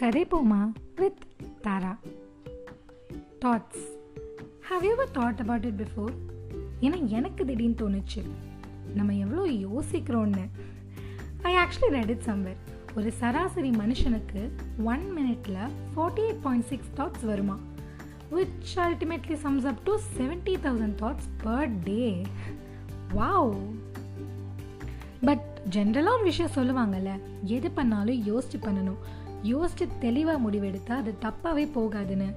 கதை போமா with Thara. Thoughts how ever thought about it before ஏன்னா எனக்கு திடீர்னு தோணுச்சு. நம்ம எவ்வளோ யோசிக்கிறோன்னு I actually read it somewhere ஒரு சராசரி மனுஷனுக்கு ஒன் மினிட்ல forty eight point six thoughts வருமா? Which ultimately sums up to seventy thousand thoughts per day wow but ஜென்ரலாக ஒரு விஷயம் சொல்லுவாங்கல்ல எது பண்ணாலும் யோசிச்சு பண்ணணும். யோசிச்சு தெளிவாக முடிவெடுத்தா அது தப்பாகவே போகாதுன்னு.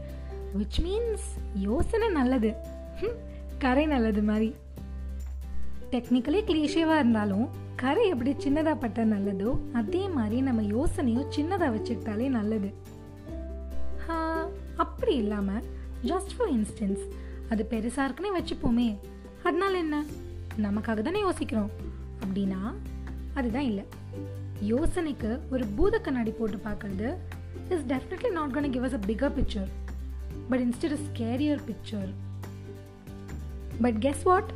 விச் மீன்ஸ் யோசனை நல்லது. கரை நல்லது மாதிரி. டெக்னிக்கலி கிளீஷேவாக இருந்தாலும் கரை எப்படி சின்னதாக பட்ட நல்லதோ அதே மாதிரி நம்ம யோசனையும் சின்னதாக வச்சுக்கிட்டாலே நல்லது. அப்படி இல்லாமல் ஜஸ்ட் ஃபார் இன்ஸ்டன்ஸ் அது பெருசாக இருக்குன்னே வச்சுப்போமே. அதனால என்ன? நமக்காக தானே யோசிக்கிறோம். அப்படின்னா அதுதான் இல்லை. யோசனைக்கு ஒரு பூத கண்ணாடி போட்டு பார்க்கறது is definitely not can give us a bigger picture but instead a scarier picture but guess what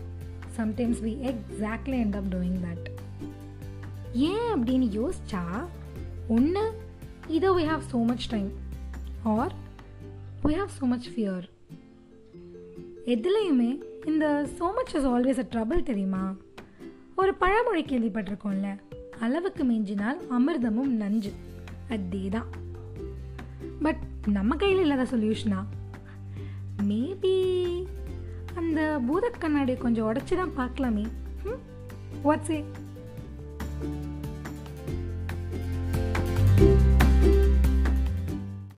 sometimes we exactly end of doing that ஏன் அப்படின்னு யோசிச்சா ஒன்று இதோ we have so much time or we have so much fear எதுலேயுமே இந்த so much is always a trouble தெரியுமா? ஒரு பழமொழி கேள்விப்பட்டிருக்கோம்ல. அளவுக்கு மிஞ்சினால் அமிர்தமும் நஞ்சு. அதே தான் பட் நம்ம கையில் இல்லாத சொல்யூஷனா மேபி அந்த பூத கண்ணாடியை கொஞ்சம் உடச்சி தான் பார்க்கலாமே வாட்ஸ் ஏ